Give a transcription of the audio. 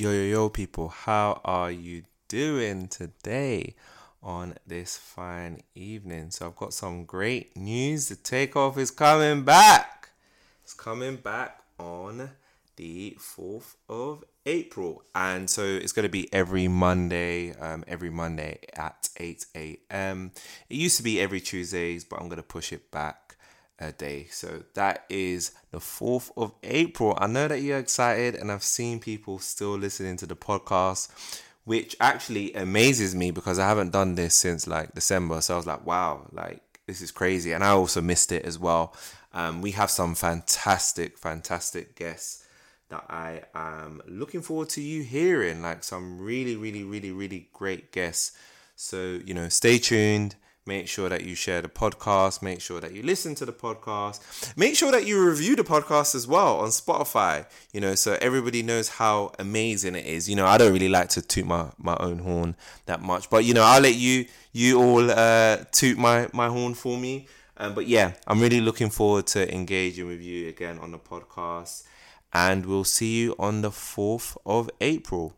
Yo, yo, yo, people, how are you doing today on this fine evening? So, I've got some great news. The takeoff is coming back. It's coming back on the 4th of April. And so, it's going to be every Monday, um, every Monday at 8 a.m. It used to be every Tuesdays, but I'm going to push it back a day. So that is the 4th of April. I know that you're excited, and I've seen people still listening to the podcast, which actually amazes me because I haven't done this since like December. So I was like, wow, like this is crazy. And I also missed it as well. Um, we have some fantastic, fantastic guests that I am looking forward to you hearing, like some really, really, really, really great guests. So, you know, stay tuned. Make sure that you share the podcast. Make sure that you listen to the podcast. Make sure that you review the podcast as well on Spotify, you know, so everybody knows how amazing it is. You know, I don't really like to toot my, my own horn that much, but, you know, I'll let you, you all uh, toot my, my horn for me. Um, but yeah, I'm really looking forward to engaging with you again on the podcast. And we'll see you on the 4th of April.